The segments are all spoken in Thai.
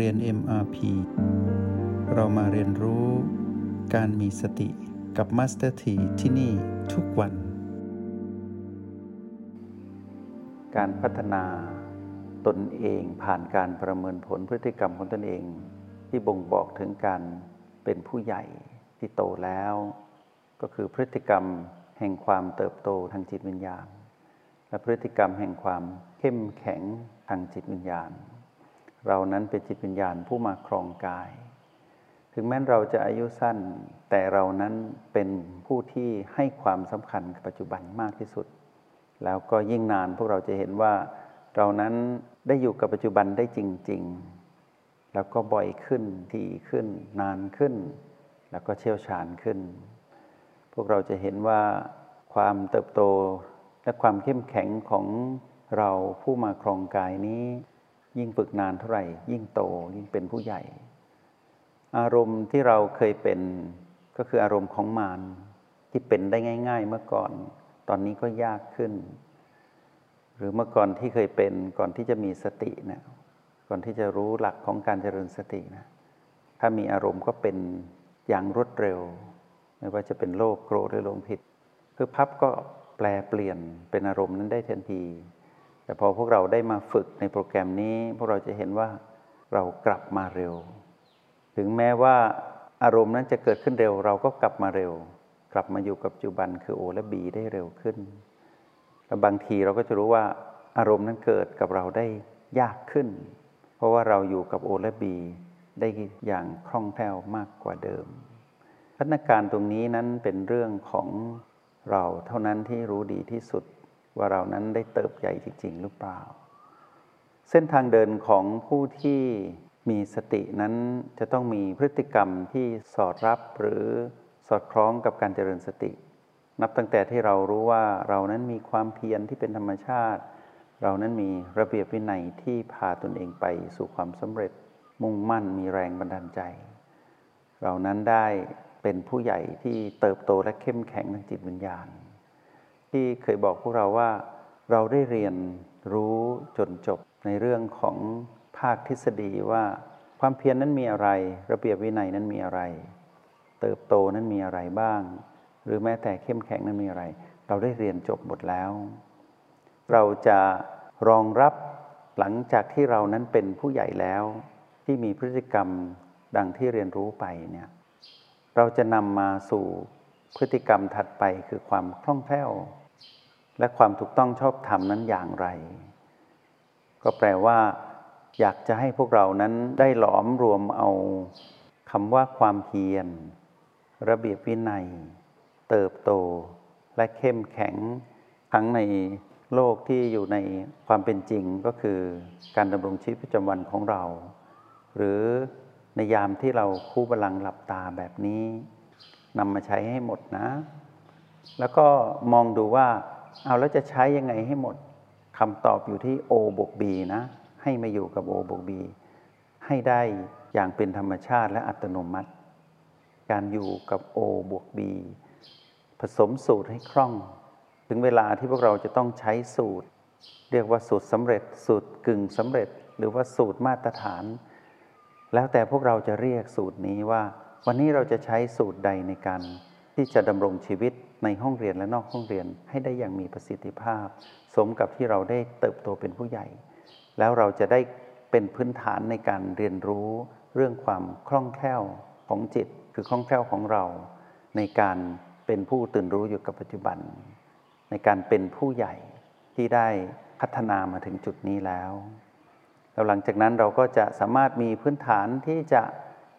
เรียน MRP เรามาเรียนรู้การมีสติกับ Master T ที่ที่นี่ทุกวัน การพัฒนาตนเองผ่านการประเมินผลพฤติกรรมของตนเอง ที่บ่งบอกถึงการเป็นผู้ใหญ่ที่โตแล้ว ก็คือพฤติกรรมแห่งความเติบโตทางจิตวิญญาณ และพฤติกรรมแห่งความเข้มแข็งทางจิตวิญญาณ เรานั้นเป็นจิตวิญญาณผู้มาครองกาย ถึงแม้เราจะอายุสั้น แต่เรานั้นเป็นผู้ที่ให้ความสำคัญกับปัจจุบันมากที่สุด แล้วก็ยิ่งนานพวกเราจะเห็นว่า เรานั้นได้อยู่กับปัจจุบันได้จริง ๆ แล้วก็บ่อยขึ้นทีขึ้น นานขึ้น แล้วก็เชี่ยวชาญขึ้น พวกเราจะเห็นว่าความเติบโตและความเข้มแข็งของเราผู้มาครองกายนี้ ยิ่งฝึกนานเท่าไหร่ ยิ่งโตยิ่งเป็นผู้ใหญ่ อารมณ์ที่เราเคยเป็นก็คืออารมณ์ของมารที่เป็นได้ง่าย ๆ เมื่อก่อน ตอนนี้ก็ยากขึ้น หรือเมื่อก่อนที่เคยเป็นก่อนที่จะมีสตินะก่อนที่จะรู้หลักของการเจริญสตินะถ้ามีอารมณ์ก็เป็นอย่างรวดเร็ว ไม่ว่าจะเป็นโลภโกรธหรือหลงผิด คือพับก็แปลเปลี่ยนเป็นอารมณ์นั้นได้ทันที แต่พอพวกเราได้มาฝึกในโปรแกรมนี้ พวกเราจะเห็นว่าเรากลับมาเร็ว ถึงแม้ว่าอารมณ์นั้นจะเกิดขึ้นเร็ว เราก็กลับมาเร็ว กลับมาอยู่กับปัจจุบันคือโอและบีได้เร็วขึ้นแล้วบางทีเราก็จะรู้ว่าอารมณ์นั้นเกิดกับเราได้ยากขึ้น เพราะว่าเราอยู่กับโอและบีได้อย่างคล่องแคล่วมากกว่าเดิมพัฒนาการตรงนี้นั้นเป็นเรื่องของเราเท่านั้นที่รู้ดีที่สุด ว่าเรานั้นได้เติบใหญ่จริง ๆ หรือเปล่า เส้นทางเดินของผู้ที่มีสตินั้นจะต้องมีพฤติกรรมที่สอดรับหรือสอดคล้องกับการเจริญสติ นับตั้งแต่ที่เรารู้ว่าเรานั้นมีความเพียรที่เป็นธรรมชาติ เรานั้นมีระเบียบวินัยที่พาตนเองไปสู่ความสำเร็จ มุ่งมั่นมีแรงบันดาลใจ เรานั้นได้เป็นผู้ใหญ่ที่เติบโตและเข้มแข็งทางจิตวิญญาณ ที่เคยบอกพวกเราว่าเราได้เรียนรู้จนจบในเรื่องของภาคทฤษฎีว่า ความเพียรนนั้นมีอะไร ระเบียบวินัยนั้นมีอะไร เติบโตนั้นมีอะไรบ้าง หรือแม้แต่เข้มแข็งนั้นมีอะไร เราได้เรียนจบหมดแล้ว เราจะรองรับหลังจากที่เรานั้นเป็นผู้ใหญ่แล้ว ที่มีพฤติกรรมดังที่เรียนรู้ไปเนี่ยเราจะนำมาสู่พฤติกรรมถัดไปคือความคล่องแคล่ว และความถูกต้องชอบธรรมนั้นอย่างไร ก็แปลว่า อยากจะให้พวกเรานั้นได้หลอมรวมเอาคำว่าความเพียร ระเบียบวินัย เติบโต และเข้มแข็ง ทั้งในโลกที่อยู่ในความเป็นจริงก็คือ การดำรงชีวิตประจำวันของเรา หรือในยามที่เราคู่บาลังหลับตาแบบนี้นำมาใช้ให้หมดนะ แล้วก็มองดูว่า เอาแล้วจะใช้ยังไงให้หมดคำตอบอยู่ที่ O บวก B นะ ให้มาอยู่กับ O บวก B ให้ได้อย่างเป็นธรรมชาติและอัตโนมัติ การอยู่กับ O บวก B ผสมสูตรให้คล่อง ถึงเวลาที่พวกเราจะต้องใช้สูตร เรียกว่าสูตรสำเร็จ สูตรกึ่งสำเร็จ หรือว่าสูตรมาตรฐาน แล้วแต่พวกเราจะเรียกสูตรนี้ว่า วันนี้เราจะใช้สูตรใดในการ ที่จะดำรงชีวิตในห้องเรียนและนอกห้องเรียนให้ได้อย่างมีประสิทธิภาพ สมกับที่เราได้เติบโตเป็นผู้ใหญ่ แล้วเราจะได้เป็นพื้นฐานในการเรียนรู้เรื่องความคล่องแคล่วของจิต คือคล่องแคล่วของเรา ในการเป็นผู้ตื่นรู้อยู่กับปัจจุบัน ในการเป็นผู้ใหญ่ที่ได้พัฒนามาถึงจุดนี้แล้วแล้วหลังจากนั้นเราก็จะสามารถมีพื้นฐานที่จะ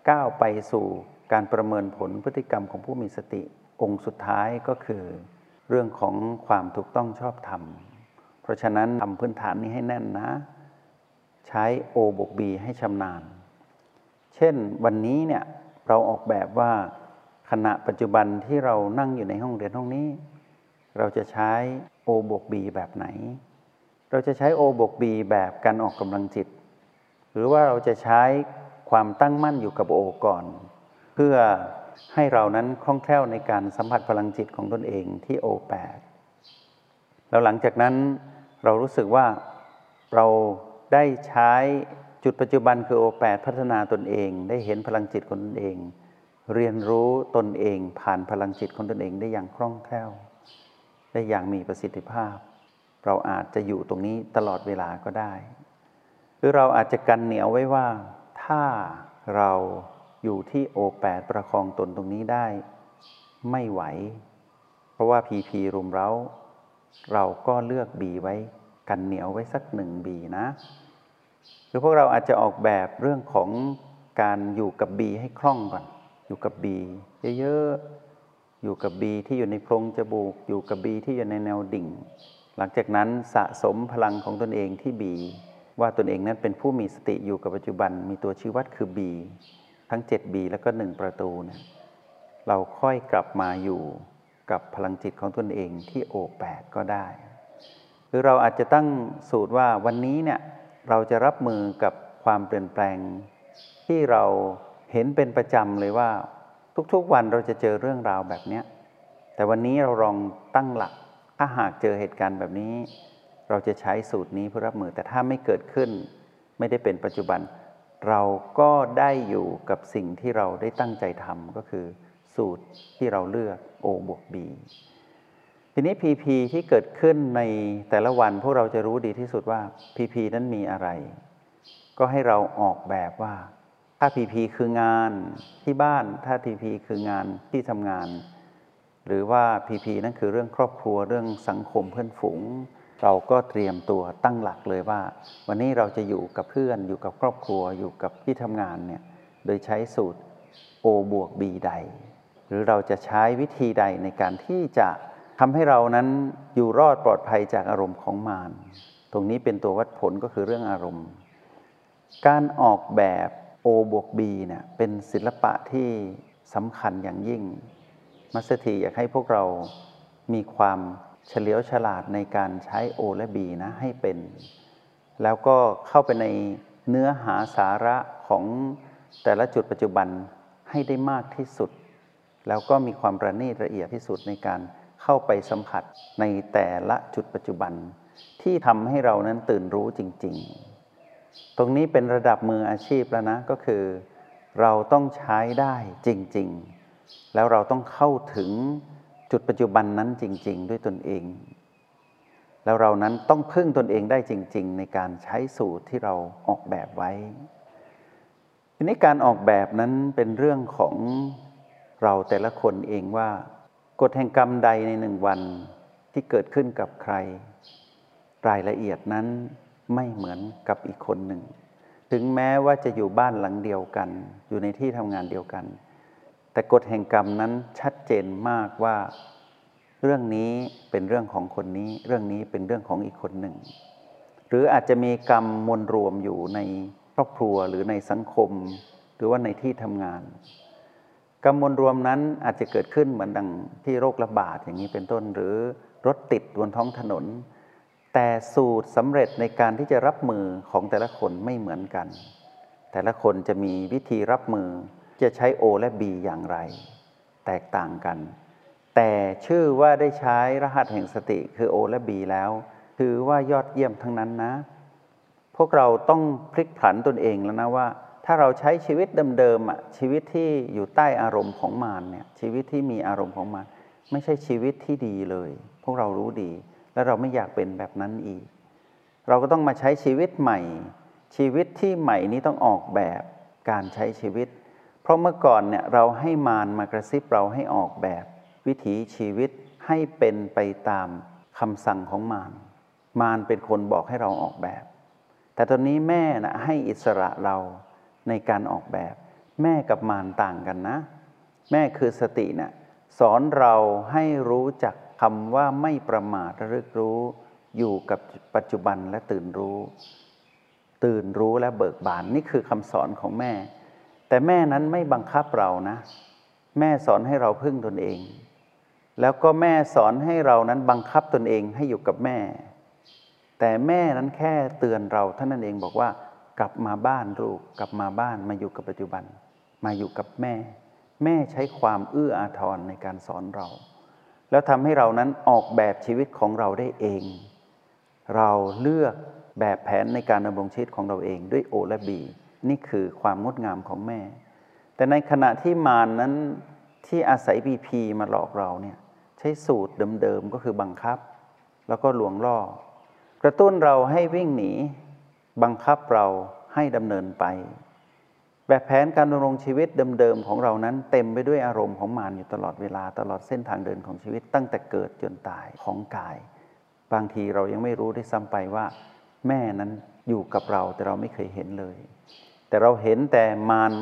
ก้าวไปสู่ การประเมินผลพฤติกรรมของผู้มีสติองค์สุดท้ายก็คือ เรื่องของความถูกต้องชอบธรรม เพราะฉะนั้นทำพื้นฐานนี้ให้แน่นนะ ใช้โอบกบีให้ชำนาญ เช่นวันนี้เนี่ยเราออกแบบว่าขณะปัจจุบันที่เรานั่งอยู่ในห้องเรียนห้องนี้ เราจะใช้โอบกบีแบบไหน เราจะใช้โอบวกบีแบบการออกกำลังจิต หรือว่าเราจะใช้ความตั้งมั่นอยู่กับโอก่อน เพื่อให้เรานั้นคล่องแคล่วในการสัมผัสพลังจิตของตนเองที่โอแปดแล้วหลังจากนั้นเรารู้สึกว่าเราได้ใช้จุดปัจจุบันคือโอแปดพัฒนาตนเอง ได้เห็นพลังจิตของตนเอง เรียนรู้ตนเองผ่านพลังจิตของตนเองได้อย่างคล่องแคล่ว ได้อย่างมีประสิทธิภาพ เราอาจจะอยู่ตรงนี้ตลอดเวลาก็ได้ หรือเราอาจจะกันเหนียวไว้ว่า ถ้าเรา อยู่ที่โอแปดประคองตนตรงนี้ได้ ไม่ไหว เพราะว่าพีพีรุมเราเราก็เลือกบีไว้กันเหนียวไว้สักหนึ่งบีนะหรือพวกเราอาจจะออกแบบเรื่องของการอยู่กับบีให้คล่องก่อน อยู่กับบีเยอะๆ อยู่กับบีที่อยู่ในโพรงจมูก อยู่กับบีที่อยู่ในแนวดิ่ง หลังจากนั้นสะสมพลังของตนเองที่บีว่าตนเองนั้นเป็นผู้มีสติอยู่กับปัจจุบัน มีตัวชี้วัดคือบี ทั้ง 7B แล้วก็ 1 ประตูเนี่ยเราค่อยกลับมาอยู่กับพลังจิตของตนเองที่โอแปดก็ได้ หรือเราอาจจะตั้งสูตรว่าวันนี้เนี่ยเราจะรับมือกับความเปลี่ยนแปลง ที่เราเห็นเป็นประจำเลยว่า ทุกๆวันเราจะเจอเรื่องราวแบบนี้แต่วันนี้เราลองตั้งหลัก ถ้าหากเจอเหตุการณ์แบบนี้ เราจะใช้สูตรนี้เพื่อรับมือแต่ถ้าไม่เกิดขึ้น ไม่ได้เป็นปัจจุบัน เราก็ได้อยู่กับสิ่งที่เราได้ตั้งใจทำก็คือสูตรที่เราเลือก O บวก B ทีนี้ PP ที่เกิดขึ้นในแต่ละวันพวกเราจะรู้ดีที่สุดว่า PP นั้นมีอะไร ก็ให้เราออกแบบว่า ถ้า PP คืองานที่บ้านถ้า PP คืองานที่ทำงาน หรือว่า PP นั่นคือเรื่องครอบครัวเรื่องสังคมเพื่อนฝูง เราก็เตรียมตัวตั้งหลักเลยว่า วันนี้เราจะอยู่กับเพื่อนอยู่กับครอบครัวอยู่กับที่ทำงานเนี่ยโดยใช้สูตร O บวก B ใด หรือเราจะใช้วิธีใดในการที่จะทำให้เรานั้นอยู่รอดปลอดภัยจากอารมณ์ของมารตรงนี้เป็นตัววัดผลก็คือเรื่องอารมณ์ การออกแบบ O บวก B เนี่ยเป็นศิลปะที่สำคัญอย่างยิ่ง มัสถีอยากให้พวกเรามีความ เฉลียวฉลาดในการใช้ O และ B นะให้เป็น แล้วก็เข้าไปในเนื้อหาสาระของแต่ละจุดปัจจุบันให้ได้มากที่สุด แล้วก็มีความประณีตละเอียดที่สุดในการเข้าไปสัมผัสในแต่ละจุดปัจจุบัน ที่ทำให้เรานั้นตื่นรู้จริง ๆ ตรงนี้เป็นระดับมืออาชีพแล้วนะก็คือ เราต้องใช้ได้จริง ๆ แล้วเราต้องเข้าถึง จุดปัจจุบันนั้นจริง ๆ ด้วยตนเอง แล้วเรานั้นต้องพึ่งตนเองได้จริง ๆ ในการใช้สูตรที่เราออกแบบไว้ทีนี้การออกแบบนั้นเป็นเรื่องของเราแต่ละคนเองว่ากฎแห่งกรรมใดในหนึ่งวันที่เกิดขึ้นกับใคร รายละเอียดนั้นไม่เหมือนกับอีกคนหนึ่ง ถึงแม้ว่าจะอยู่บ้านหลังเดียวกัน อยู่ในที่ทำงานเดียวกัน แต่กฎแห่งกรรมนั้นชัดเจนมากว่า เรื่องนี้เป็นเรื่องของคนนี้ เรื่องนี้เป็นเรื่องของอีกคนหนึ่ง หรืออาจจะมีกรรมมวลรวมอยู่ในครอบครัวหรือในสังคม หรือว่าในที่ทำงาน กรรมมวลรวมนั้นอาจจะเกิดขึ้นเหมือนดังที่โรคระบาดอย่างนี้เป็นต้น หรือรถติดบนท้องถนน แต่สูตรสำเร็จในการที่จะรับมือของแต่ละคนไม่เหมือนกัน แต่ละคนจะมีวิธีรับมือ จะใช้ O และ B อย่างไร แตกต่างกัน แต่ชื่อว่าได้ใช้รหัสแห่งสติคือ O และ B แล้ว ถือว่ายอดเยี่ยมทั้งนั้นนะ พวกเราต้องพลิกผันตนเองแล้วนะว่า ถ้าเราใช้ชีวิตเดิมๆอะชีวิตที่อยู่ใต้อารมณ์ของมารเนี่ยชีวิตที่มีอารมณ์ของมารไม่ใช่ชีวิตที่ดีเลย พวกเรารู้ดี และเราไม่อยากเป็นแบบนั้นอีก เราก็ต้องมาใช้ชีวิตใหม่ ชีวิตที่ใหม่นี้ต้องออกแบบการใช้ชีวิต เพราะเมื่อก่อนเนี่ยเราให้มารมากระซิบเราให้ออกแบบ วิถีชีวิตให้เป็นไปตามคำสั่งของมารมารเป็นคนบอกให้เราออกแบบ แต่ตอนนี้แม่นะให้อิสระเราในการออกแบบ แม่กับมารต่างกันนะ แม่คือสติเนะ่ยสอนเราให้รู้จักคำว่าไม่ประมาทระลึกรู้อยู่กับปัจจุบันและตื่นรู้ ตื่นรู้และเบิกบานนี่คือคำสอนของแม่ แต่แม่นั้นไม่บังคับเรานะ แม่สอนให้เราพึ่งตนเอง แล้วก็แม่สอนให้เรานั้นบังคับตนเองให้อยู่กับแม่ แต่แม่นั้นแค่เตือนเราท่านนั้นเองบอกว่ากลับมาบ้านลูกกลับมาบ้านมาอยู่กับปัจจุบัน มาอยู่กับแม่ แม่ใช้ความเอื้ออาทรในการสอนเรา แล้วทำให้เรานั้นออกแบบชีวิตของเราได้เอง เราเลือกแบบแผนในการดำรงชีวิตของเราเองด้วย O และ B นี่คือความงดงามของแม่ แต่ในขณะที่มารนนั้นที่อาศัย BP มาหลอกเราเนี่ยใช้สูตรเดิมๆก็คือบังคับ แล้วก็ลวงล่อ กระตุ้นเราให้วิ่งหนี บังคับเราให้ดำเนินไป แบบแผนการดำรงชีวิตเดิมๆของเรานั้น เต็มไปด้วยอารมณ์ของมารอยู่ตลอดเวลาตลอดเส้นทางเดินของชีวิตตั้งแต่เกิดจนตายของกาย บางทีเรายังไม่รู้ได้ซ้ำไปว่า แม่นั้นอยู่กับเราแต่เราไม่เคยเห็นเลย แต่เราเห็นแต่มาร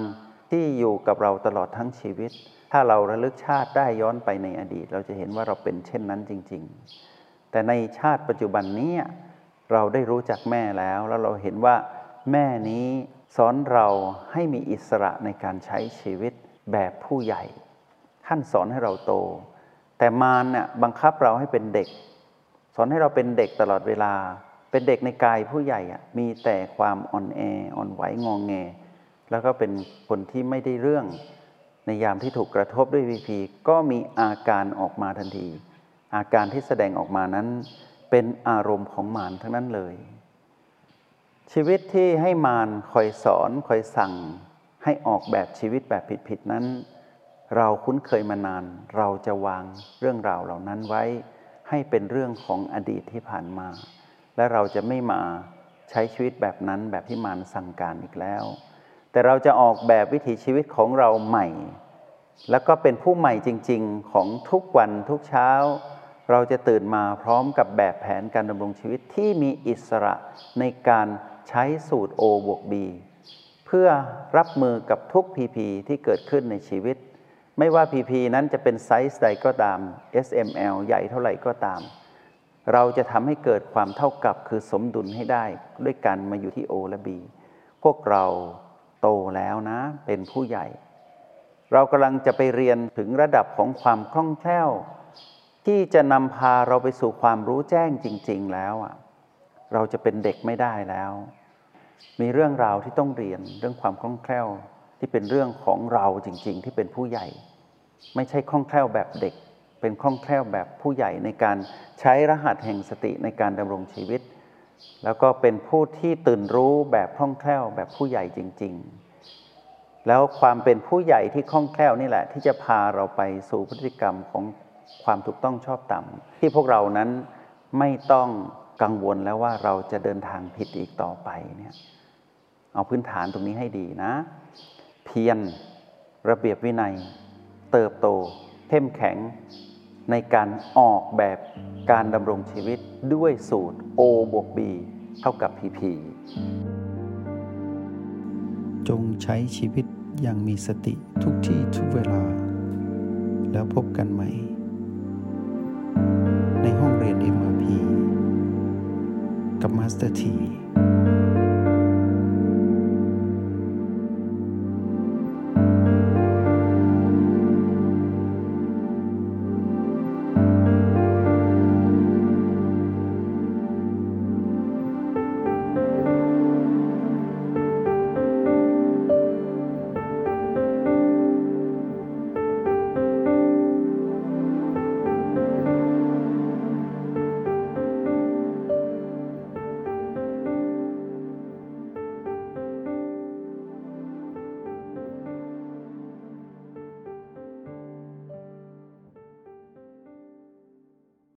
ที่อยู่กับเราตลอดทั้งชีวิต ถ้าเราระลึกชาติได้ย้อนไปในอดีต เราจะเห็นว่าเราเป็นเช่นนั้นจริง ๆ แต่ในชาติปัจจุบันนี้เราได้รู้จักแม่แล้ว แล้วเราเห็นว่าแม่นี้สอนเราให้มีอิสระในการใช้ชีวิตแบบผู้ใหญ่ ท่านสอนให้เราโต แต่มารเนี่ยบังคับเราให้เป็นเด็ก สอนให้เราเป็นเด็กตลอดเวลา เป็นเด็กในกายผู้ใหญ่อะมีแต่ความอ่อนแออ่อนไหวงองแง แล้วก็เป็นคนที่ไม่ได้เรื่องในยามที่ถูกกระทบด้วยวีพีก็มีอาการออกมาทันที อาการที่แสดงออกมานั้น เป็นอารมณ์ของมารทั้งนั้นเลย ชีวิตที่ให้มารคอยสอนคอยสั่ง ให้ออกแบบชีวิตแบบผิดๆนั้น เราคุ้นเคยมานาน เราจะวางเรื่องราวเหล่านั้นไว้ ให้เป็นเรื่องของอดีตที่ผ่านมา และเราจะไม่มาใช้ชีวิตแบบนั้นแบบที่มารสั่งการอีกแล้ว แต่เราจะออกแบบวิถีชีวิตของเราใหม่ แล้วก็เป็นผู้ใหม่จริง ๆ ของทุกวันทุกเช้า เราจะตื่นมาพร้อมกับแบบแผนการดำรงชีวิตที่มีอิสระในการใช้สูตร O บวก B เพื่อรับมือกับทุก PP ที่เกิดขึ้นในชีวิต ไม่ว่า PP นั้นจะเป็นไซส์ใดก็ตาม SML ใหญ่เท่าไหร่ก็ตาม เราจะทำให้เกิดความเท่ากับคือสมดุลให้ได้ด้วยกันมาอยู่ที่ O และ B พวกเราโตแล้วนะเป็นผู้ใหญ่ เรากำลังจะไปเรียนถึงระดับของความคล่องแคล่ว ที่จะนำพาเราไปสู่ความรู้แจ้งจริง ๆ แล้วอะเราจะเป็นเด็กไม่ได้แล้ว มีเรื่องราวที่ต้องเรียนเรื่องความคล่องแคล่วที่เป็นเรื่องของเราจริง ๆ ที่เป็นผู้ใหญ่ ไม่ใช่คล่องแคล่วแบบเด็ก เป็นคล่องแคล่วแบบผู้ใหญ่ในการใช้รหัสแห่งสติในการดำรงชีวิต แล้วก็เป็นผู้ที่ตื่นรู้แบบคล่องแคล่วแบบผู้ใหญ่จริง ๆ แล้วความเป็นผู้ใหญ่ที่คล่องแคล่วนี่แหละ ที่จะพาเราไปสู่พฤติกรรมของความถูกต้องชอบธรรมที่พวกเรานั้นไม่ต้องกังวลแล้วว่าเราจะเดินทางผิดอีกต่อไปเนี่ยเอาพื้นฐานตรงนี้ให้ดีนะ เพียรระเบียบวินัย เติบโต เข้มแข็ง ในการออกแบบการดำรงชีวิตด้วยสูตร O บวก B เท่ากับ PP จงใช้ชีวิตอย่างมีสติทุกที่ทุกเวลา แล้วพบกันใหม่ ในห้องเรียน MRP กับมาสเตอร์ที